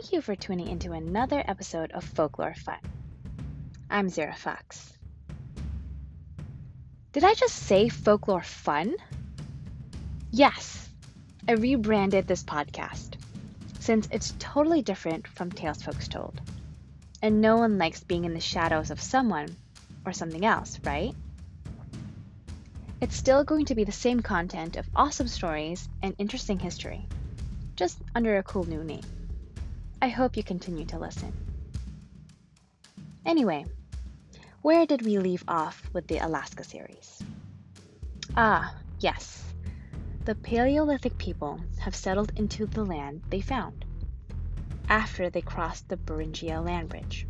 Thank you for tuning into another episode of Folklore Fun. I'm Zara Fox. Did I just say folklore fun? Yes, I rebranded this podcast since it's totally different from Tales Folks Told. And no one likes being in the shadows of someone or something else, right? It's still going to be the same content of awesome stories and interesting history, just under a cool new name. I hope you continue to listen. Anyway, where did we leave off with the Alaska series? Ah, yes. The Paleolithic people have settled into the land they found after they crossed the Beringia land bridge.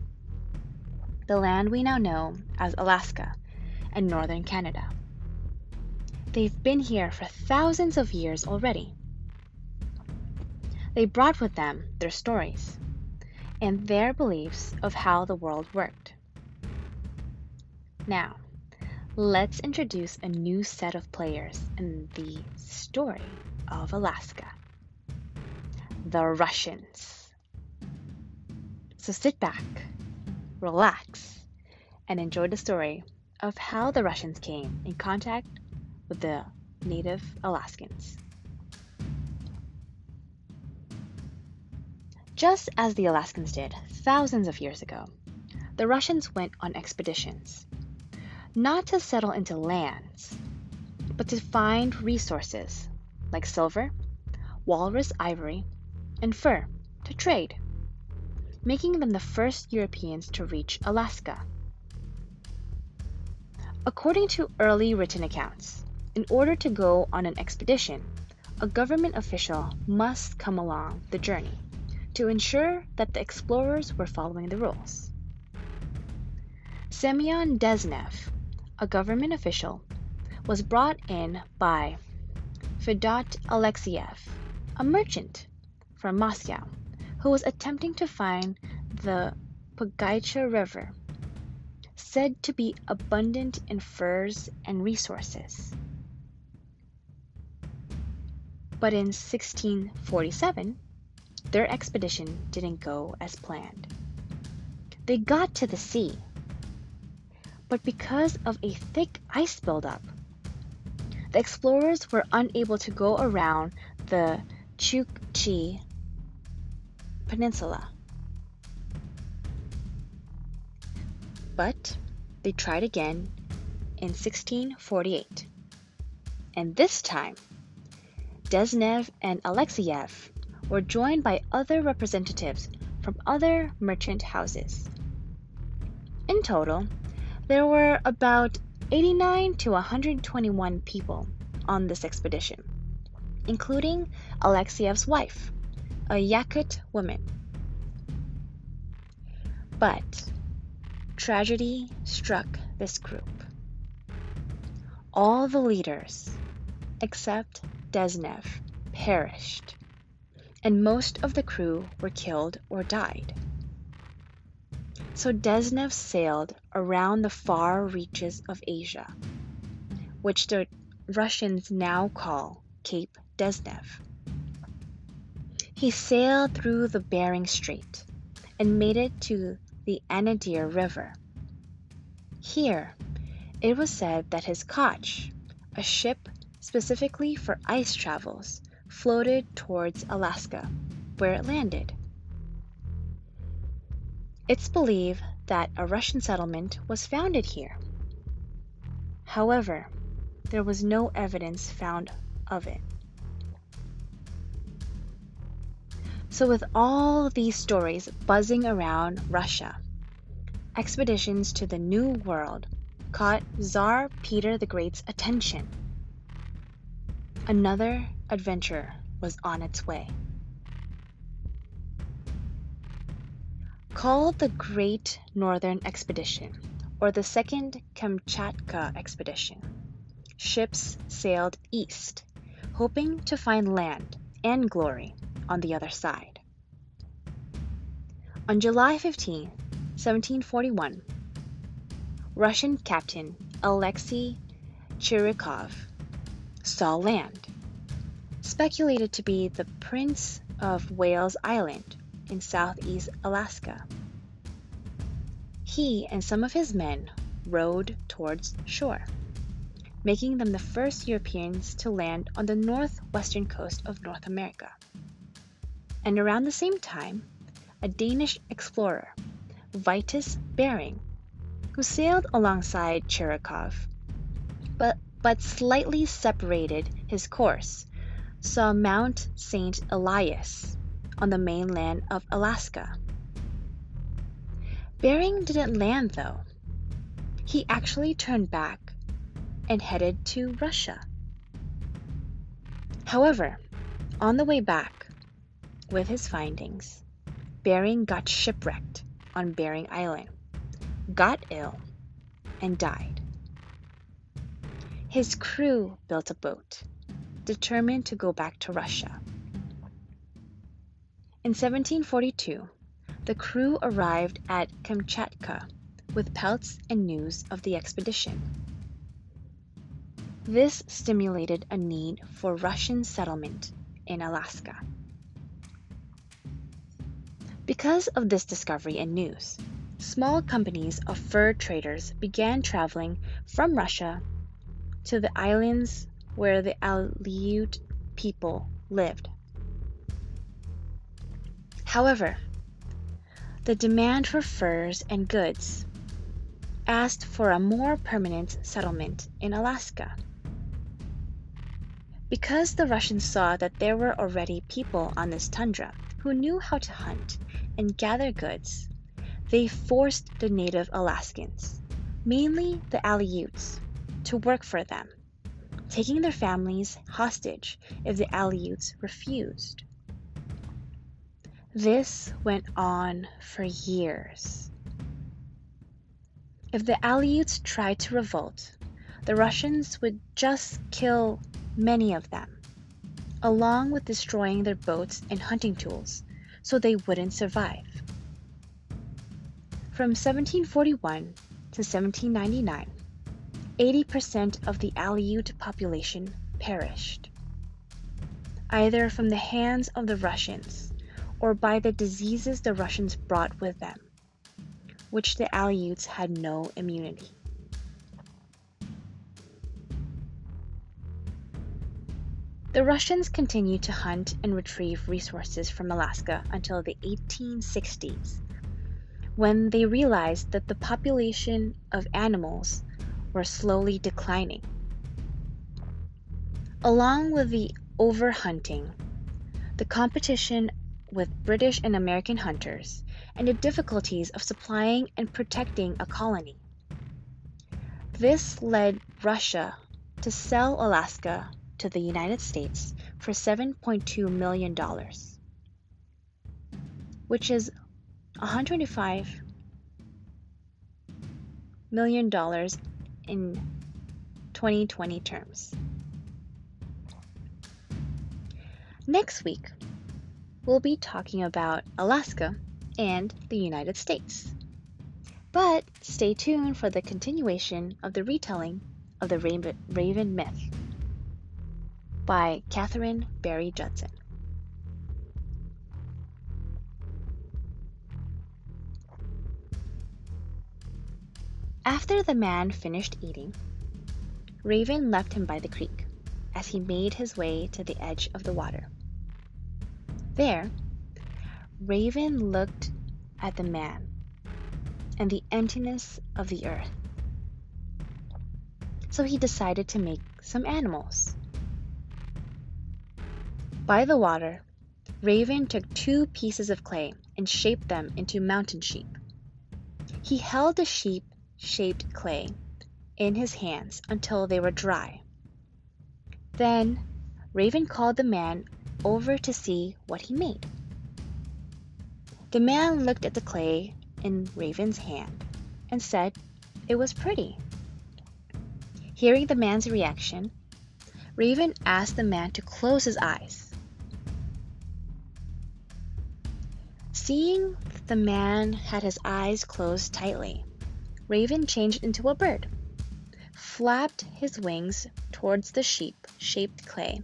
The land we now know as Alaska and northern Canada. They've been here for thousands of years already. They brought with them their stories and their beliefs of how the world worked. Now, let's introduce a new set of players in the story of Alaska the Russians. So sit back, relax, and enjoy the story of how the Russians came in contact with the native Alaskans. Just as the Alaskans did thousands of years ago, the Russians went on expeditions not to settle into lands, but to find resources like silver, walrus ivory, and fur to trade, making them the first Europeans to reach Alaska. According to early written accounts, in order to go on an expedition, a government official must come along the journey to ensure that the explorers were following the rules. Semyon Dezhnev a government official, was brought in by Fedot Alexeyev, a merchant from Moscow, who was attempting to find the Pogaicha River, said to be abundant in furs and resources. But in 1647, their expedition didn't go as planned. They got to the sea but because of a thick ice buildup. The explorers were unable to go around the Chukchi Peninsula. But they tried again in 1648. And this time, Dezhnev and Alexeyev were joined by other representatives from other merchant houses. In total, there were about 89 to 121 people on this expedition, including Alexeyev's wife, a Yakut woman. But tragedy struck this group. All the leaders, except Dezhnev, perished, and most of the crew were killed or died. So Dezhnev sailed around the far reaches of Asia, which the Russians now call Cape Dezhnev. He sailed through the Bering Strait and made it to the Anadyr River. Here, it was said that his Koch, a ship specifically for ice travels, floated towards Alaska, where it landed. It's believed that a Russian settlement was founded here. However, there was no evidence found of it. So, with all these stories buzzing around Russia, expeditions to the New World caught Tsar Peter the Great's attention. Another adventure was on its way. Called the Great Northern Expedition or the Second Kamchatka Expedition, ships sailed east, hoping to find land and glory on the other side. On July 15, 1741, Russian captain Alexei Chirikov saw land, speculated to be the Prince of Wales Island in southeast Alaska. He and some of his men rowed towards shore, making them the first Europeans to land on the northwestern coast of North America. And around the same time, a Danish explorer, Vitus Bering, who sailed alongside Chirikov, but, but slightly separated his course, saw Mount St. Elias on the mainland of Alaska. Bering didn't land though. He actually turned back and headed to Russia. However, on the way back with his findings, Bering got shipwrecked on Bering Island got ill, and died. His crew built a boat, determined to go back to Russia. In 1742, the crew arrived at Kamchatka with pelts and news of the expedition. This stimulated a need for Russian settlement in Alaska. Because of this discovery and news, small companies of fur traders began traveling from Russia to the islands where the Aleut people lived. However, the demand for furs and goods asked for a more permanent settlement in Alaska. Because the Russians saw that there were already people on this tundra who knew how to hunt and gather goods, they forced the native Alaskans, mainly the Aleuts, to work for them, taking their families hostage if the Aleuts refused. This went on for years. If the Aleuts tried to revolt, the Russians would just kill many of them, along with destroying their boats and hunting tools, so they wouldn't survive. From 1741 to 1799, 80% of the Aleut population perished, either from the hands of the Russians or by the diseases the Russians brought with them, which the Aleuts had no immunity. The Russians continued to hunt and retrieve resources from Alaska until the 1860s when they realized that the population of animals were slowly declining. Along with the overhunting, the competition with British and American hunters, and the difficulties of supplying and protecting a colony. This led Russia to sell Alaska to the United States for $7.2 million, which is 125 million dollars in 2020 terms. Next week, we'll be talking about Alaska and the United States. But stay tuned for the continuation of the retelling of the Raven myth by Katharine Berry Judson. After the man finished eating, Raven left him by the creek as he made his way to the edge of the water. There, Raven looked at the man and the emptiness of the earth. So he decided to make some animals. By the water, Raven took two pieces of clay and shaped them into mountain sheep. He held the sheep shaped clay in his hands until they were dry. Then Raven called the man over to see what he made. The man looked at the clay in Raven's hand and said it was pretty. Hearing the man's reaction, Raven asked the man to close his eyes. Seeing the man had his eyes closed tightly, Raven changed into a bird, flapped his wings towards the sheep shaped clay,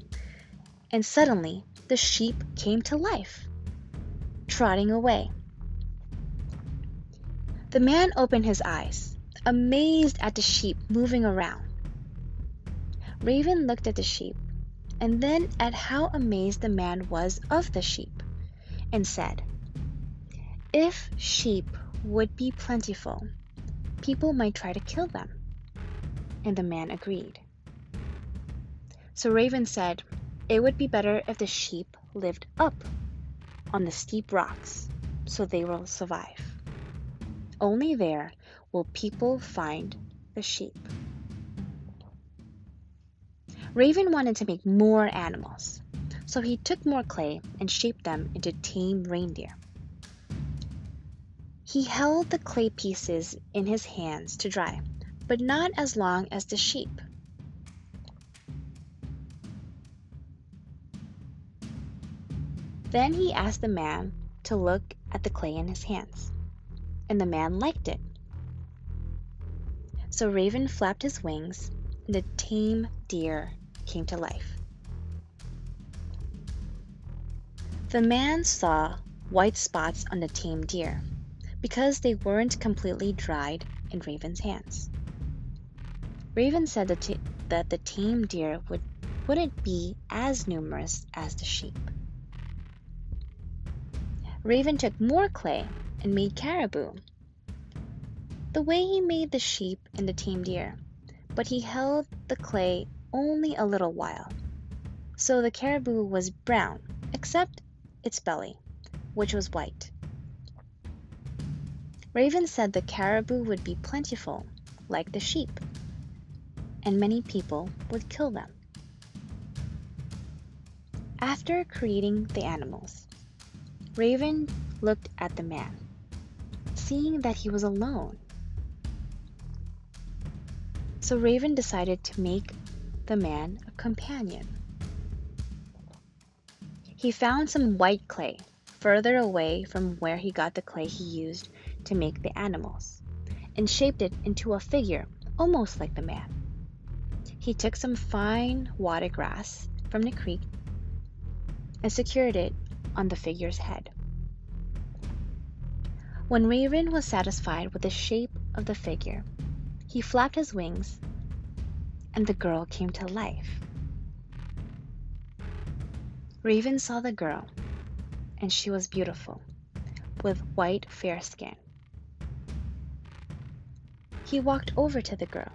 and suddenly the sheep came to life. trotting away. The man opened his eyes, amazed at the sheep moving around. Raven looked at the sheep and then at how amazed the man was of the sheep, and said, If sheep would be plentiful, people might try to kill them. And the man agreed. So Raven said, It would be better if the sheep lived up on the steep rocks so they will survive. Only there will people find the sheep. Raven wanted to make more animals, so he took more clay and shaped them into tame reindeer. He held the clay pieces in his hands to dry, but not as long as the sheep. Then he asked the man to look at the clay in his hands, and the man liked it. So Raven flapped his wings, and the tame deer came to life. The man saw white spots on the tame deer because they weren't completely dried in Raven's hands. Raven said that, t- that the tame deer would, wouldn't be as numerous as the sheep. Raven took more clay and made caribou. The way he made the sheep and the tame deer, but he held the clay only a little while. So the caribou was brown, except its belly, which was white. Raven said the caribou would be plentiful, like the sheep, and many people would kill them. After creating the animals, Raven looked at the man, seeing that he was alone. So Raven decided to make the man a companion. He found some white clay further away from where he got the clay he used to make the animals and shaped it into a figure almost like the man. He took some fine water grass from the creek and secured it on the figure's head. When Raven was satisfied with the shape of the figure, he flapped his wings and the girl came to life. Raven saw the girl, and she was beautiful, with white, fair skin. He walked over to the girl,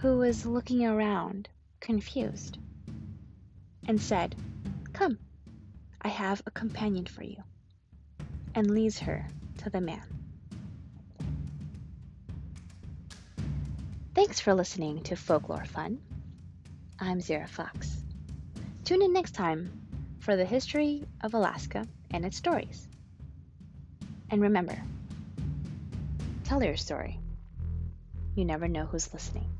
who was looking around, confused, and said, Come, I have a companion for you, and leads her to the man. Thanks for listening to Folklore Fun. I'm Zara Fox. Tune in next time for the history of Alaska and its stories. And remember, tell your story. You never know who's listening.